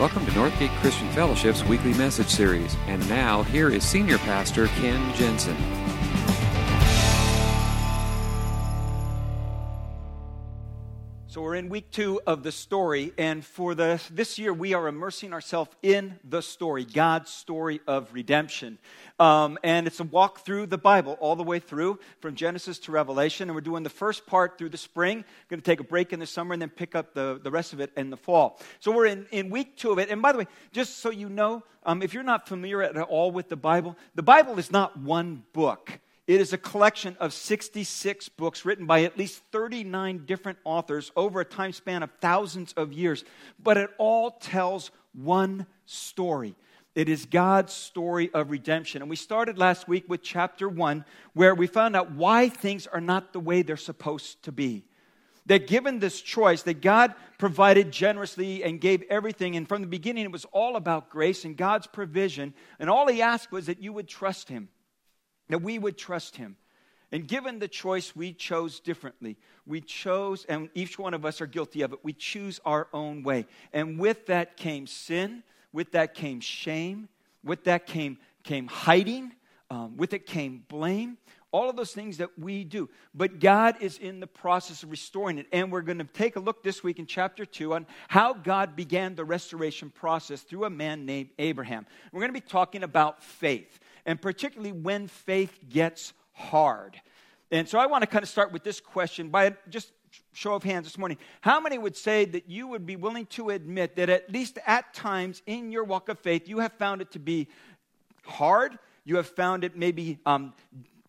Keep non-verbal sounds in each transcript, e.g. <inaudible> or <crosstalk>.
Welcome to Northgate Christian Fellowship's weekly message series. And now, here is Senior Pastor Ken Jensen. So we're in week two of the story, and for the, this year we are immersing ourselves in the story, God's story of redemption. Um, and it's a walk through the Bible all the way through, from Genesis to Revelation. And we're doing the first part through the spring. Going to take a break in the summer and then pick up the, the rest of it in the fall. So we're in, in week two of it. And by the way, just so you know, um, if you're not familiar at all with the Bible, the Bible is not one book. It is a collection of 66 books written by at least 39 different authors over a time span of thousands of years, but it all tells one story. It is God's story of redemption. And we started last week with chapter one, where we found out why things are not the way they're supposed to be. That given this choice, that God provided generously and gave everything. And from the beginning, it was all about grace and God's provision. And all He asked was that you would trust Him that we would trust him. And given the choice, we chose differently. We chose, and each one of us are guilty of it, we choose our own way. And with that came sin, with that came shame, with that came, came hiding, um, with it came blame. All of those things that we do. But God is in the process of restoring it. And we're going to take a look this week in chapter 2 on how God began the restoration process through a man named Abraham. We're going to be talking about faith and particularly when faith gets hard. And so I want to kind of start with this question by just show of hands this morning. How many would say that you would be willing to admit that at least at times in your walk of faith, you have found it to be hard? You have found it maybe um,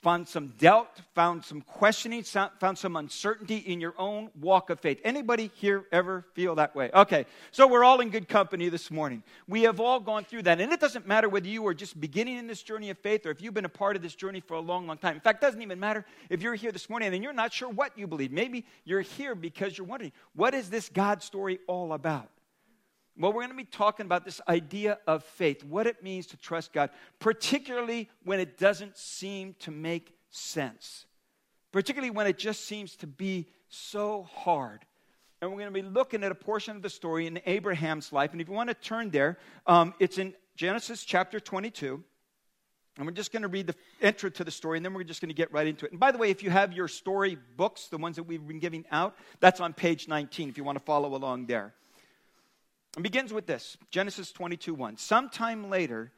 found some doubt, found some questioning, found some uncertainty in your own walk of faith. Anybody here ever feel that way? Okay, so we're all in good company this morning. We have all gone through that. And it doesn't matter whether you are just beginning in this journey of faith or if you've been a part of this journey for a long, long time. In fact, it doesn't even matter if you're here this morning and you're not sure what you believe. Maybe you're here because you're wondering, what is this God story all about? Well, we're going to be talking about this idea of faith, what it means to trust God, particularly when it doesn't seem to make sense, particularly when it just seems to be so hard. And we're going to be looking at a portion of the story in Abraham's life. And if you want to turn there, um, it's in Genesis chapter 22. And we're just going to read the intro to the story, and then we're just going to get right into it. And by the way, if you have your story books, the ones that we've been giving out, that's on page 19 if you want to follow along there. It begins with this Genesis 22 1. Sometime later,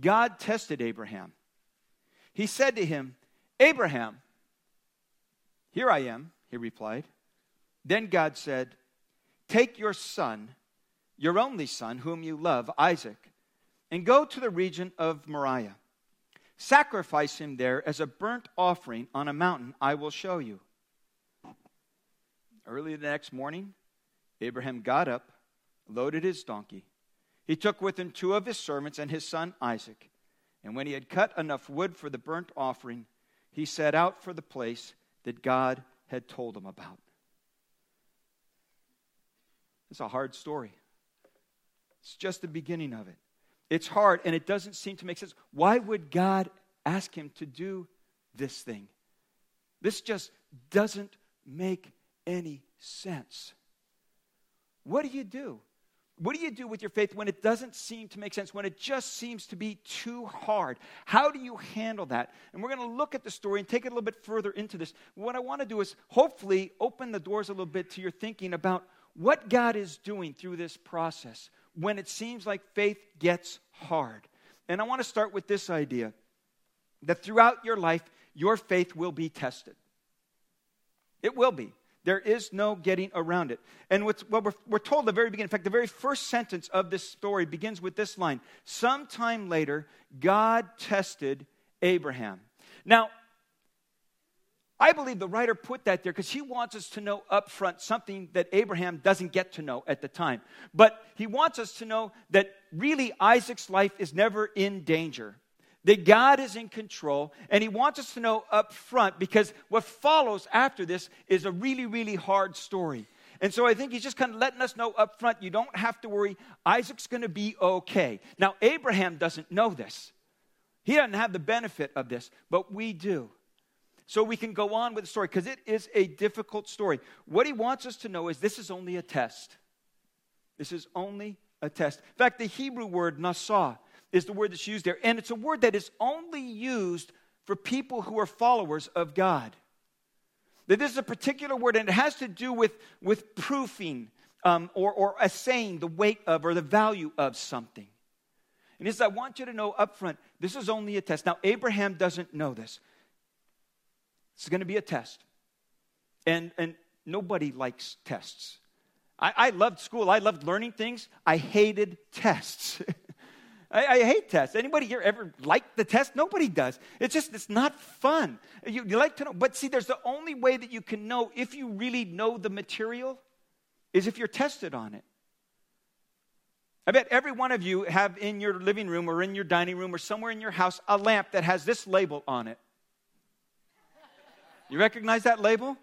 God tested Abraham. He said to him, Abraham, here I am, he replied. Then God said, Take your son, your only son, whom you love, Isaac, and go to the region of Moriah. Sacrifice him there as a burnt offering on a mountain I will show you. Early the next morning, Abraham got up loaded his donkey. He took with him two of his servants and his son Isaac. And when he had cut enough wood for the burnt offering, he set out for the place that God had told him about. It's a hard story. It's just the beginning of it. It's hard and it doesn't seem to make sense. Why would God ask him to do this thing? This just doesn't make any sense. What do you do? What do you do with your faith when it doesn't seem to make sense, when it just seems to be too hard? How do you handle that? And we're going to look at the story and take it a little bit further into this. What I want to do is hopefully open the doors a little bit to your thinking about what God is doing through this process when it seems like faith gets hard. And I want to start with this idea that throughout your life, your faith will be tested. It will be. There is no getting around it. And what we're, we're told at the very beginning, in fact, the very first sentence of this story begins with this line Sometime later, God tested Abraham. Now, I believe the writer put that there because he wants us to know up front something that Abraham doesn't get to know at the time. But he wants us to know that really Isaac's life is never in danger that God is in control, and He wants us to know up front because what follows after this is a really, really hard story. And so I think He's just kind of letting us know up front you don't have to worry. Isaac's going to be okay. Now, Abraham doesn't know this, he doesn't have the benefit of this, but we do. So we can go on with the story because it is a difficult story. What he wants us to know is this is only a test. This is only a test. In fact, the Hebrew word nasah is the word that's used there, and it's a word that is only used for people who are followers of God. That this is a particular word, and it has to do with, with proofing um, or, or assaying the weight of or the value of something. And this, I want you to know up front, this is only a test. Now, Abraham doesn't know this. It's going to be a test. And, and nobody likes tests. I, I loved school. I loved learning things. I hated tests. <laughs> I, I, hate tests. Anybody here ever like the test? Nobody does. It's just, it's not fun. You, you like to know. But see, there's the only way that you can know if you really know the material is if you're tested on it. I bet every one of you have in your living room or in your dining room or somewhere in your house a lamp that has this label on it. You recognize that label?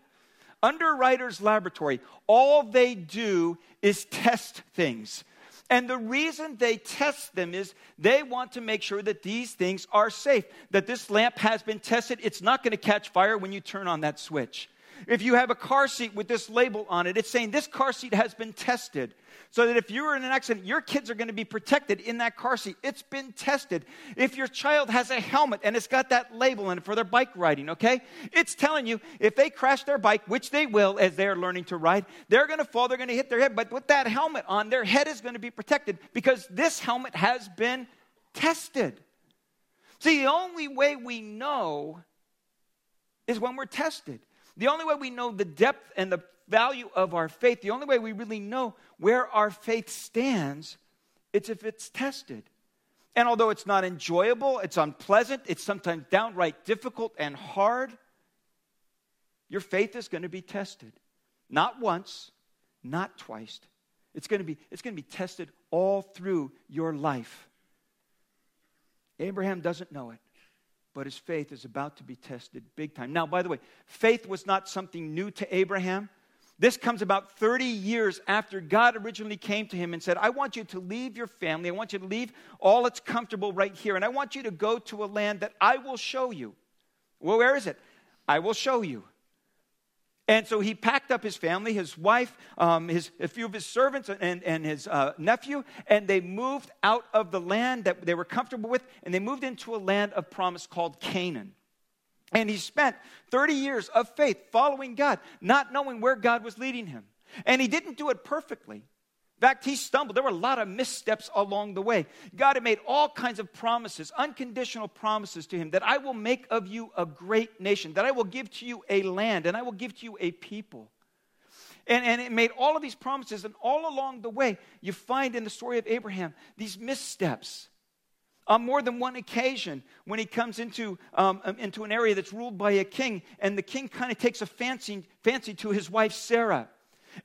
Underwriters Laboratory, all they do is test things. And the reason they test them is they want to make sure that these things are safe, that this lamp has been tested. It's not going to catch fire when you turn on that switch. If you have a car seat with this label on it, it's saying this car seat has been tested. So that if you're in an accident, your kids are going to be protected in that car seat. It's been tested. If your child has a helmet and it's got that label in it for their bike riding, okay? It's telling you if they crash their bike, which they will as they're learning to ride, they're going to fall, they're going to hit their head. But with that helmet on, their head is going to be protected because this helmet has been tested. See, the only way we know is when we're tested. The only way we know the depth and the value of our faith, the only way we really know where our faith stands, it's if it's tested. And although it's not enjoyable, it's unpleasant, it's sometimes downright difficult and hard, your faith is going to be tested. Not once, not twice. It's going to be, it's going to be tested all through your life. Abraham doesn't know it but his faith is about to be tested big time. Now, by the way, faith was not something new to Abraham. This comes about 30 years after God originally came to him and said, I want you to leave your family. I want you to leave all that's comfortable right here. And I want you to go to a land that I will show you. Well, where is it? I will show you. And so he packed up his family, his wife, um, his, a few of his servants, and, and his uh, nephew, and they moved out of the land that they were comfortable with, and they moved into a land of promise called Canaan. And he spent 30 years of faith following God, not knowing where God was leading him. And he didn't do it perfectly. Fact, he stumbled. There were a lot of missteps along the way. God had made all kinds of promises, unconditional promises to him that I will make of you a great nation, that I will give to you a land, and I will give to you a people. And, and it made all of these promises, and all along the way, you find in the story of Abraham these missteps. On more than one occasion, when he comes into, um, um into an area that's ruled by a king, and the king kind of takes a fancy, fancy to his wife Sarah.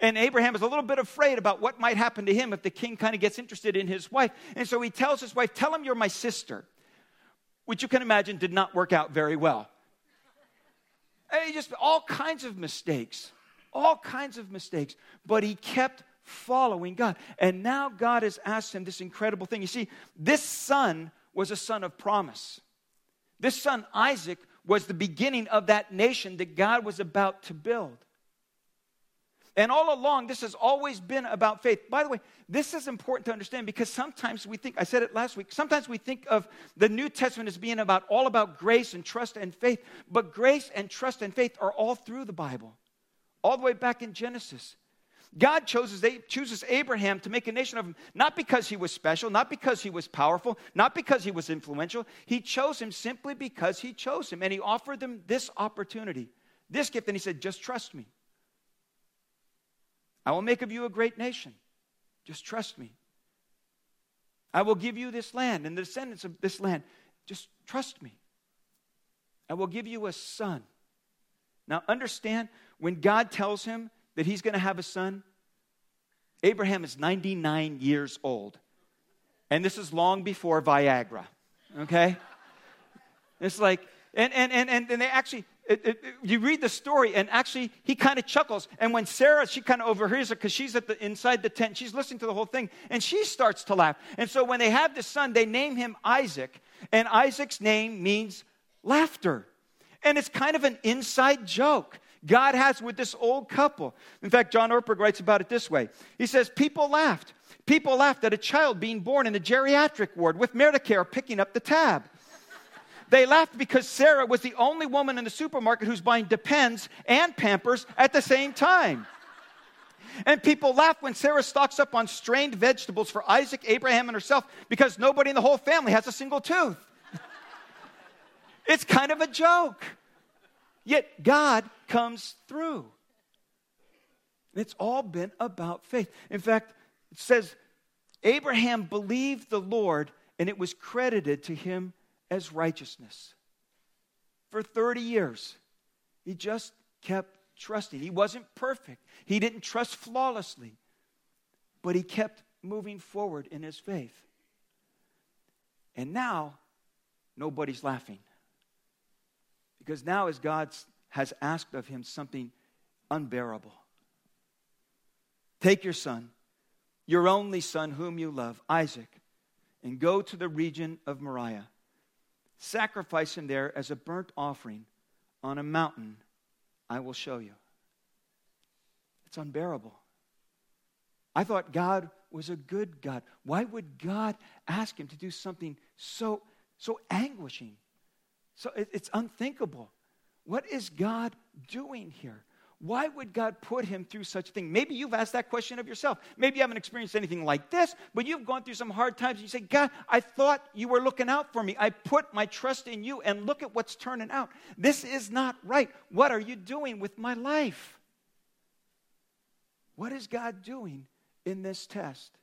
And Abraham is a little bit afraid about what might happen to him if the king kind of gets interested in his wife. And so he tells his wife, Tell him you're my sister, which you can imagine did not work out very well. And just all kinds of mistakes, all kinds of mistakes. But he kept following God. And now God has asked him this incredible thing. You see, this son was a son of promise. This son, Isaac, was the beginning of that nation that God was about to build. And all along, this has always been about faith. By the way, this is important to understand because sometimes we think, I said it last week, sometimes we think of the New Testament as being about all about grace and trust and faith. But grace and trust and faith are all through the Bible, all the way back in Genesis. God chooses, chooses Abraham to make a nation of him, not because he was special, not because he was powerful, not because he was influential. He chose him simply because he chose him. And he offered them this opportunity, this gift, and he said, Just trust me. I will make of you a great nation. Just trust me. I will give you this land and the descendants of this land. Just trust me. I will give you a son. Now, understand when God tells him that he's going to have a son, Abraham is 99 years old. And this is long before Viagra, okay? It's like, and, and, and, and they actually, it, it, you read the story, and actually, he kind of chuckles. And when Sarah, she kind of overhears it because she's at the inside the tent, she's listening to the whole thing, and she starts to laugh. And so when they have this son, they name him Isaac, and Isaac's name means laughter. And it's kind of an inside joke God has with this old couple. In fact, John Ortberg writes about it this way He says, People laughed. People laughed at a child being born in a geriatric ward with Medicare picking up the tab. They laughed because Sarah was the only woman in the supermarket who's buying Depends and Pampers at the same time. And people laugh when Sarah stocks up on strained vegetables for Isaac, Abraham, and herself because nobody in the whole family has a single tooth. <laughs> it's kind of a joke. Yet God comes through. It's all been about faith. In fact, it says Abraham believed the Lord and it was credited to him as righteousness. For 30 years, he just kept trusting. He wasn't perfect, he didn't trust flawlessly, but he kept moving forward in his faith. And now, nobody's laughing. Because now, as God has asked of him something unbearable take your son, your only son, whom you love, Isaac, and go to the region of Moriah. Sacrifice him there as a burnt offering on a mountain I will show you. It's unbearable. I thought God was a good God. Why would God ask him to do something so, so anguishing? So it, it's unthinkable. What is God doing here? Why would God put him through such a thing? Maybe you've asked that question of yourself. Maybe you haven't experienced anything like this, but you've gone through some hard times and you say, God, I thought you were looking out for me. I put my trust in you, and look at what's turning out. This is not right. What are you doing with my life? What is God doing in this test?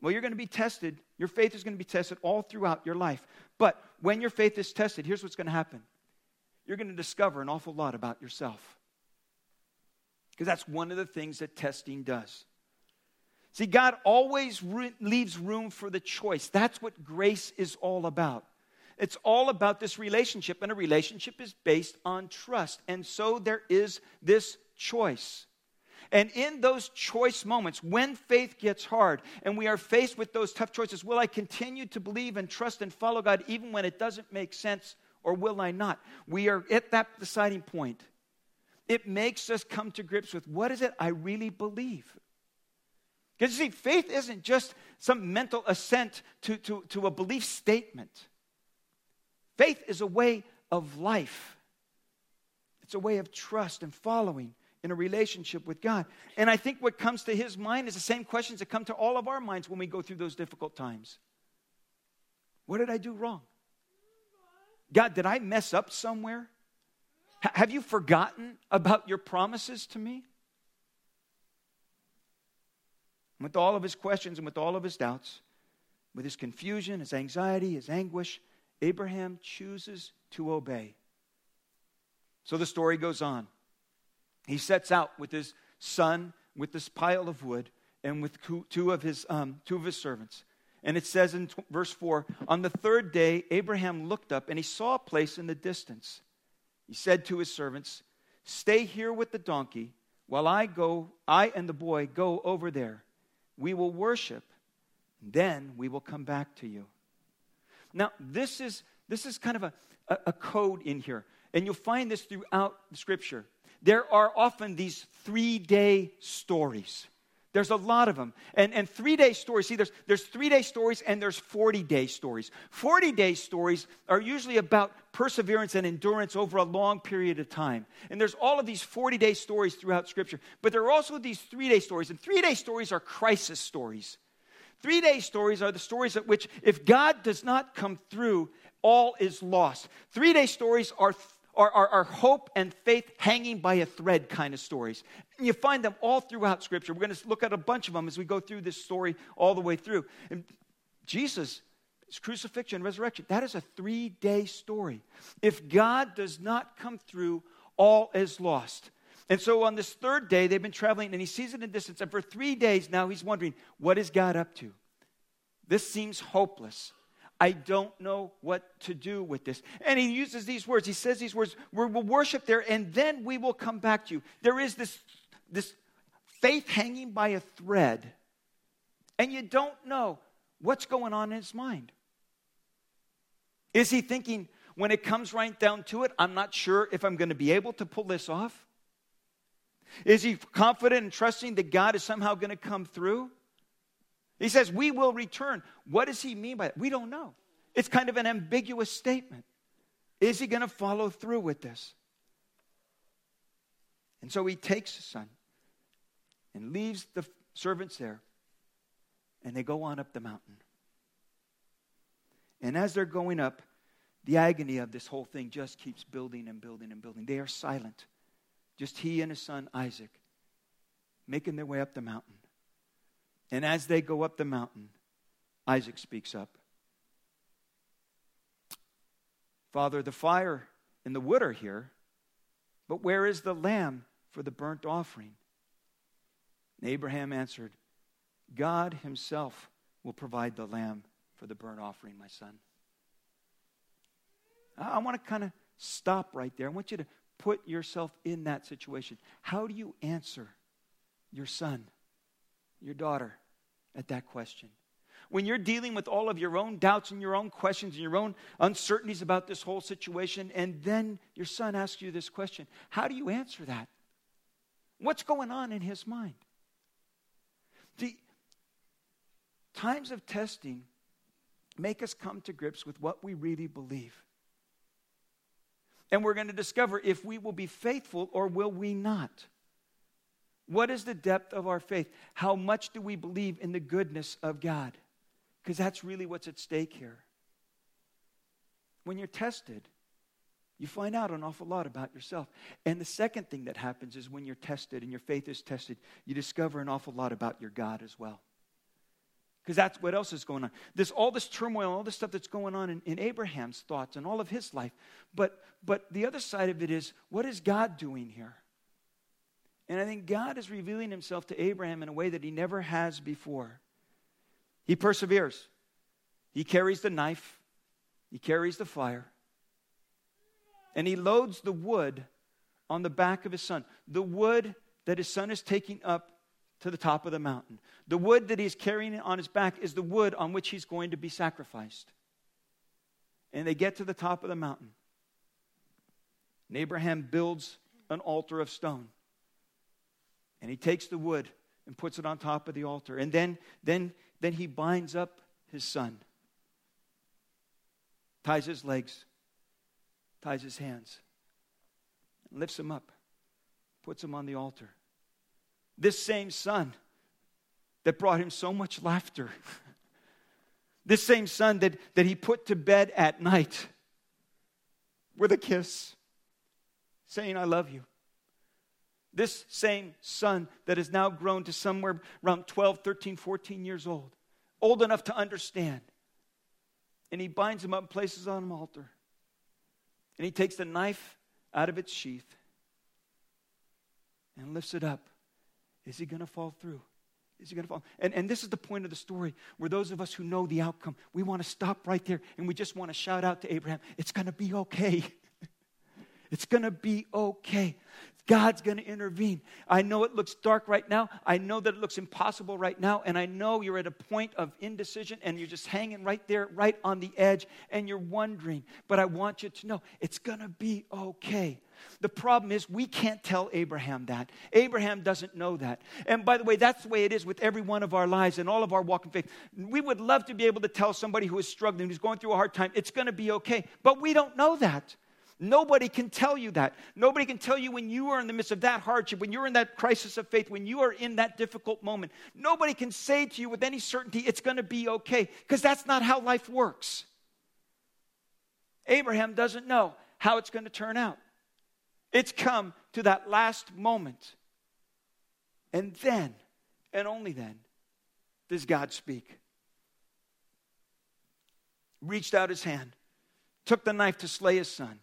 Well, you're going to be tested. Your faith is going to be tested all throughout your life. But when your faith is tested, here's what's going to happen you're going to discover an awful lot about yourself. Because that's one of the things that testing does. See, God always re- leaves room for the choice. That's what grace is all about. It's all about this relationship, and a relationship is based on trust. And so there is this choice. And in those choice moments, when faith gets hard and we are faced with those tough choices, will I continue to believe and trust and follow God even when it doesn't make sense? Or will I not? We are at that deciding point. It makes us come to grips with what is it I really believe? Because you see, faith isn't just some mental assent to, to, to a belief statement. Faith is a way of life. It's a way of trust and following in a relationship with God. And I think what comes to his mind is the same questions that come to all of our minds when we go through those difficult times. What did I do wrong? God, did I mess up somewhere? H- have you forgotten about your promises to me? With all of his questions and with all of his doubts, with his confusion, his anxiety, his anguish, Abraham chooses to obey. So the story goes on. He sets out with his son, with this pile of wood, and with two of his, um, two of his servants. And it says in t- verse 4 On the third day, Abraham looked up and he saw a place in the distance. He said to his servants, Stay here with the donkey while I go, I and the boy go over there. We will worship, then we will come back to you. Now, this is, this is kind of a, a, a code in here, and you'll find this throughout the scripture. There are often these three day stories. There's a lot of them. And, and three day stories, see, there's, there's three day stories and there's 40 day stories. 40 day stories are usually about perseverance and endurance over a long period of time. And there's all of these 40 day stories throughout Scripture. But there are also these three day stories. And three day stories are crisis stories. Three day stories are the stories at which, if God does not come through, all is lost. Three day stories are are, are, are, hope and faith hanging by a thread kind of stories. And you find them all throughout Scripture. We're going to look at a bunch of them as we go through this story all the way through. And Jesus, his crucifixion and resurrection, that is a three day story. If God does not come through, all is lost. And so on this third day, they've been traveling and he sees it in the distance. And for three days now, he's wondering, what is God up to? This seems hopeless. I don't know what to do with this. And he uses these words. He says these words, we will worship there and then we will come back to you. There is this, this faith hanging by a thread, and you don't know what's going on in his mind. Is he thinking, when it comes right down to it, I'm not sure if I'm going to be able to pull this off? Is he confident and trusting that God is somehow going to come through? He says, We will return. What does he mean by that? We don't know. It's kind of an ambiguous statement. Is he going to follow through with this? And so he takes his son and leaves the servants there, and they go on up the mountain. And as they're going up, the agony of this whole thing just keeps building and building and building. They are silent. Just he and his son Isaac making their way up the mountain. And as they go up the mountain, Isaac speaks up. Father, the fire and the wood are here, but where is the lamb for the burnt offering? And Abraham answered, God himself will provide the lamb for the burnt offering, my son. I want to kind of stop right there. I want you to put yourself in that situation. How do you answer your son, your daughter at that question? When you're dealing with all of your own doubts and your own questions and your own uncertainties about this whole situation, and then your son asks you this question, how do you answer that? What's going on in his mind? The times of testing make us come to grips with what we really believe. And we're going to discover if we will be faithful or will we not. What is the depth of our faith? How much do we believe in the goodness of God? Because that's really what's at stake here. When you're tested, you find out an awful lot about yourself. And the second thing that happens is when you're tested and your faith is tested, you discover an awful lot about your God as well. Because that's what else is going on. There's all this turmoil, all this stuff that's going on in, in Abraham's thoughts and all of his life. But, but the other side of it is what is God doing here? And I think God is revealing himself to Abraham in a way that he never has before. He perseveres, he carries the knife, he carries the fire, and he loads the wood on the back of his son. The wood that his son is taking up to the top of the mountain. The wood that he's carrying on his back is the wood on which he's going to be sacrificed. And they get to the top of the mountain. And Abraham builds an altar of stone. And he takes the wood and puts it on top of the altar. And then, then, then he binds up his son, ties his legs, ties his hands, and lifts him up, puts him on the altar. This same son that brought him so much laughter, <laughs> this same son that, that he put to bed at night with a kiss, saying, I love you. This same son that has now grown to somewhere around 12, 13, 14 years old, old enough to understand. And he binds him up and places on an altar. And he takes the knife out of its sheath and lifts it up. Is he going to fall through? Is he going to fall? And, and this is the point of the story where those of us who know the outcome, we want to stop right there and we just want to shout out to Abraham, it's going to be okay. <laughs> it's going to be okay. God's going to intervene. I know it looks dark right now. I know that it looks impossible right now. And I know you're at a point of indecision and you're just hanging right there, right on the edge, and you're wondering. But I want you to know it's going to be okay. The problem is, we can't tell Abraham that. Abraham doesn't know that. And by the way, that's the way it is with every one of our lives and all of our walk in faith. We would love to be able to tell somebody who is struggling, who's going through a hard time, it's going to be okay. But we don't know that. Nobody can tell you that. Nobody can tell you when you are in the midst of that hardship, when you're in that crisis of faith, when you are in that difficult moment. Nobody can say to you with any certainty, it's going to be okay, because that's not how life works. Abraham doesn't know how it's going to turn out. It's come to that last moment. And then, and only then, does God speak. Reached out his hand, took the knife to slay his son.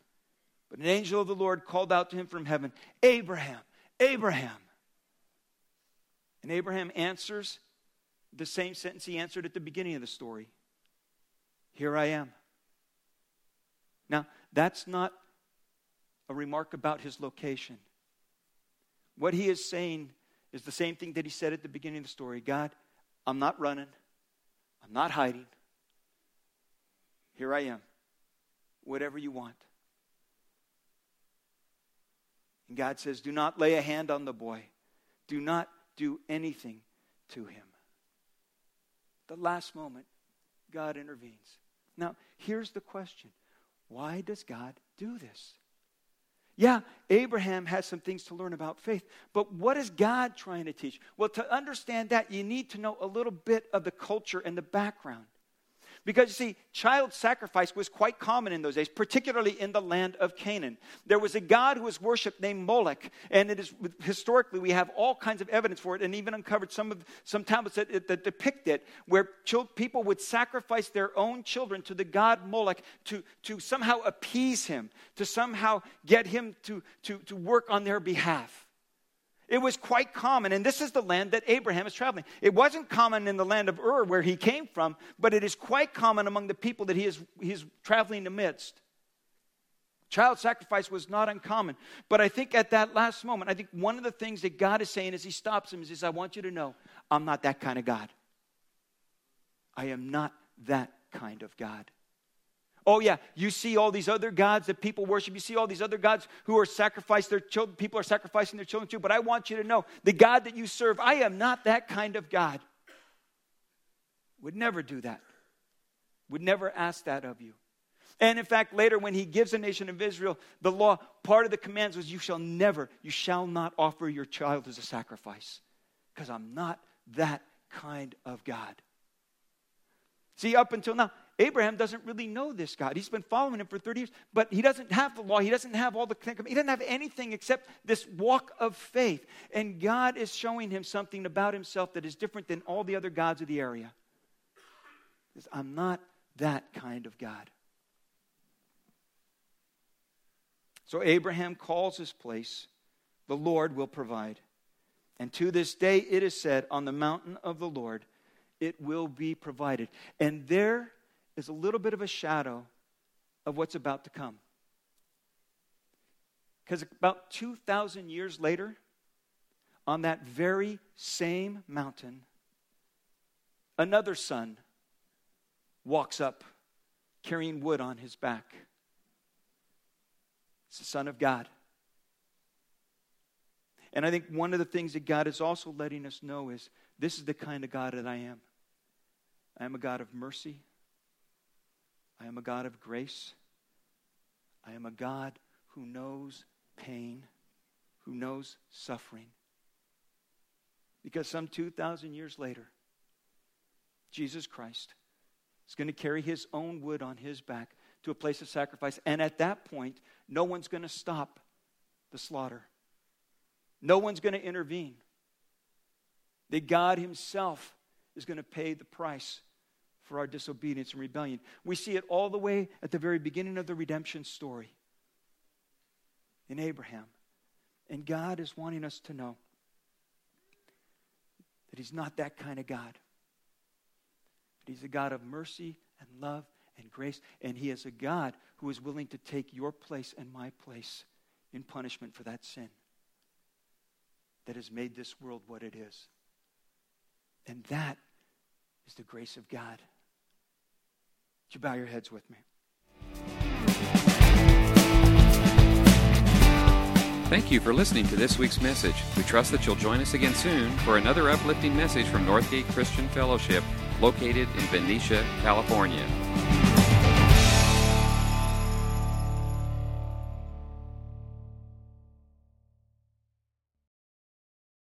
But an angel of the Lord called out to him from heaven, Abraham, Abraham. And Abraham answers the same sentence he answered at the beginning of the story Here I am. Now, that's not a remark about his location. What he is saying is the same thing that he said at the beginning of the story God, I'm not running, I'm not hiding. Here I am. Whatever you want. And God says, Do not lay a hand on the boy, do not do anything to him. the last moment, God intervenes. Now, here's the question why does God do this? Yeah, Abraham has some things to learn about faith, but what is God trying to teach? Well, to understand that, you need to know a little bit of the culture and the background. Because you see, child sacrifice was quite common in those days, particularly in the land of Canaan. There was a god who was worshipped named Moloch, and it is historically we have all kinds of evidence for it, and even uncovered some of some tablets that, that depict it, where people would sacrifice their own children to the god Moloch to, to somehow appease him, to somehow get him to, to, to work on their behalf. It was quite common, and this is the land that Abraham is traveling. It wasn't common in the land of Ur, where he came from, but it is quite common among the people that he is, he is traveling amidst. Child sacrifice was not uncommon. But I think at that last moment, I think one of the things that God is saying as he stops him is, is I want you to know, I'm not that kind of God. I am not that kind of God. Oh, yeah, you see all these other gods that people worship. You see all these other gods who are sacrificed their children, people are sacrificing their children too. But I want you to know the God that you serve, I am not that kind of God. Would never do that. Would never ask that of you. And in fact, later when he gives the nation of Israel the law, part of the commands was, You shall never, you shall not offer your child as a sacrifice, because I'm not that kind of God. See, up until now, Abraham doesn't really know this God. He's been following him for 30 years, but he doesn't have the law. He doesn't have all the he doesn't have anything except this walk of faith. And God is showing him something about himself that is different than all the other gods of the area. Says, I'm not that kind of God. So Abraham calls his place, the Lord will provide. And to this day it is said, on the mountain of the Lord, it will be provided. And there is a little bit of a shadow of what's about to come. Because about 2,000 years later, on that very same mountain, another son walks up carrying wood on his back. It's the Son of God. And I think one of the things that God is also letting us know is this is the kind of God that I am. I am a God of mercy. I am a God of grace. I am a God who knows pain, who knows suffering. Because some 2,000 years later, Jesus Christ is going to carry his own wood on his back to a place of sacrifice. And at that point, no one's going to stop the slaughter, no one's going to intervene. That God Himself is going to pay the price for our disobedience and rebellion. We see it all the way at the very beginning of the redemption story in Abraham. And God is wanting us to know that He's not that kind of God. That He's a God of mercy and love and grace. And He is a God who is willing to take your place and my place in punishment for that sin that has made this world what it is. And that is the grace of God. Would you bow your heads with me? Thank you for listening to this week's message. We trust that you'll join us again soon for another uplifting message from Northgate Christian Fellowship, located in Benicia, California.